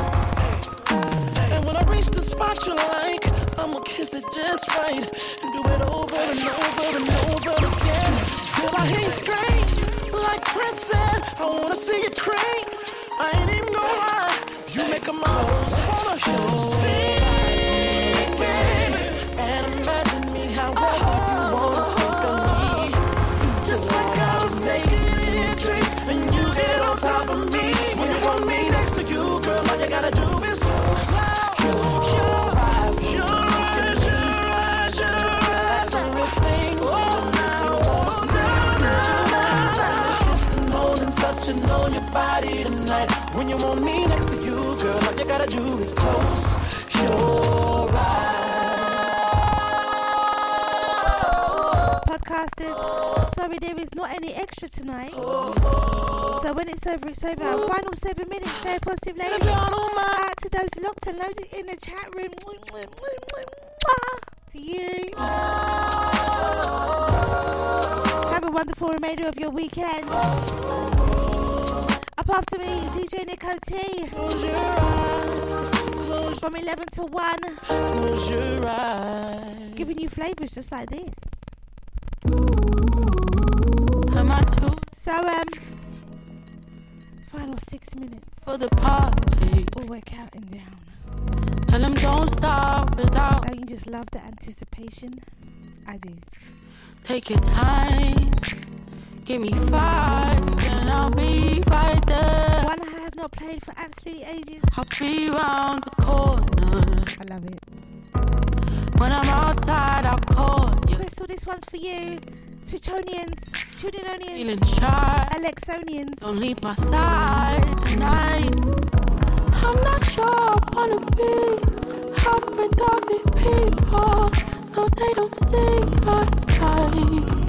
And when I reach the spot you like, I'ma kiss it just right. And do it over and over and over again. Still I you scream, like Prince said, I wanna see you cream. I ain't even gonna lie, you make a mouth wanna sing, baby. And imagine me however you wanna think of me. Just like I was naked in your dreams, and you get on top of me. You want me next to you, girl, all you gotta do is close your Podcasters, sorry there is not any extra tonight. So when it's over, it's over. Our final seven minutes, Drea positive lady. Out to those locked and loaded in the chat room. To you. Have a wonderful remainder of your weekend. Up after me, DJ Nico T. From 11 to 1. Close your eyes. Giving you flavours just like this. Am I too So, um, final six minutes. for the party? Oh, we're counting down. Tell them don't stop without. Don't you just love the anticipation? I do. Take your time. Give me five, and I'll be right there. One I have not played for absolutely ages. I'll be round the corner. I love it. When I'm outside, I'll call you. Crystal, this one's for you. Twitchonians, Feeling Tudinonians, shy. Alexonians. Don't leave my side tonight. I'm not sure I wanna be out with all these people. No, they don't see my light.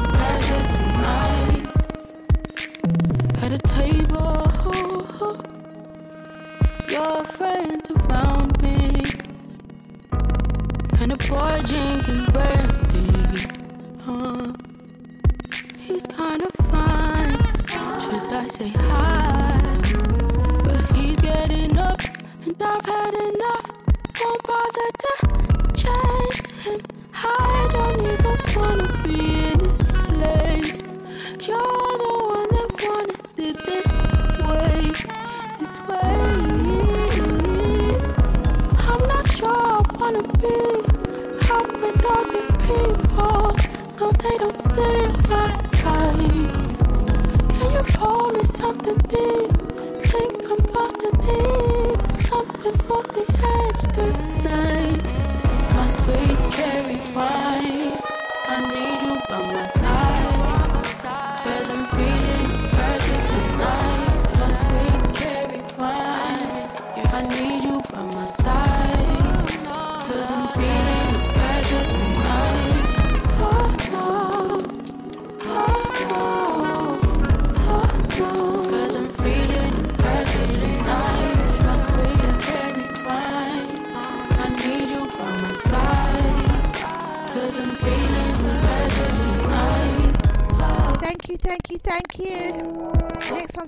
your friends around me, and the boy drinking brandy. Uh, he's kinda fine. Should I say hi? But he's getting up, and I've had enough. Won't bother to chase him. I don't even wanna be in this place. You're the one that wanted it this way, this way. wanna be out with all these people. No, they don't see like I. Can you pour me something deep? Think I'm gonna need something for the edge tonight. My sweet cherry wine. I need you by my side.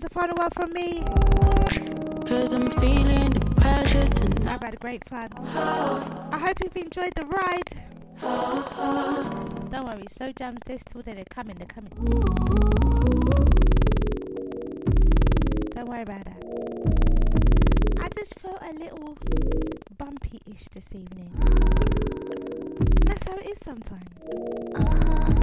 What's the final one from me? Cause I'm feeling the pressure tonight. I've had a great fun. I hope you've enjoyed the ride. Don't worry, slow jams, they're still. They're coming, they're coming. Don't worry about that. I just felt a little bumpy ish this evening. And that's how it is sometimes. Uh -huh.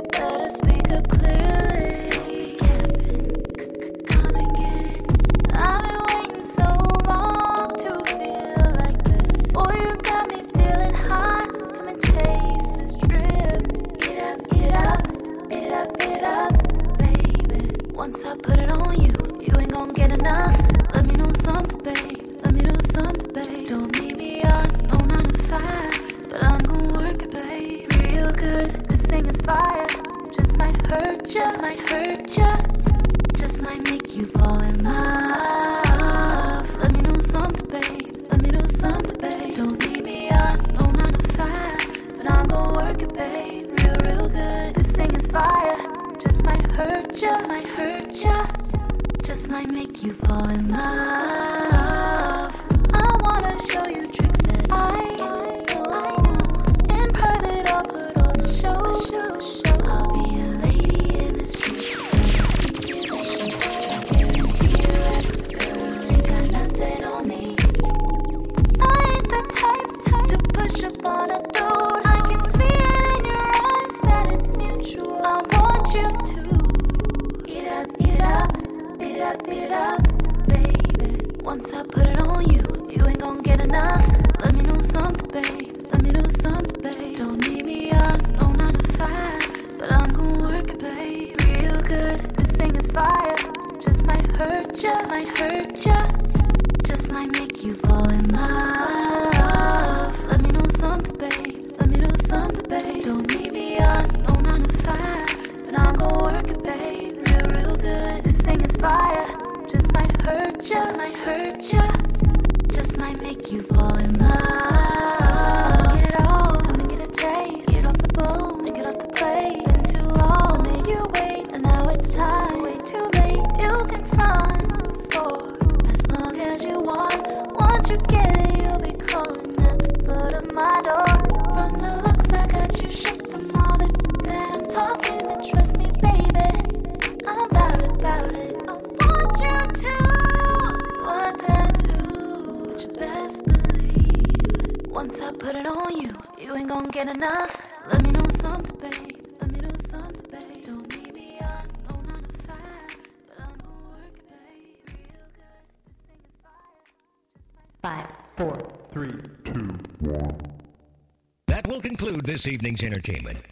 this evening's entertainment.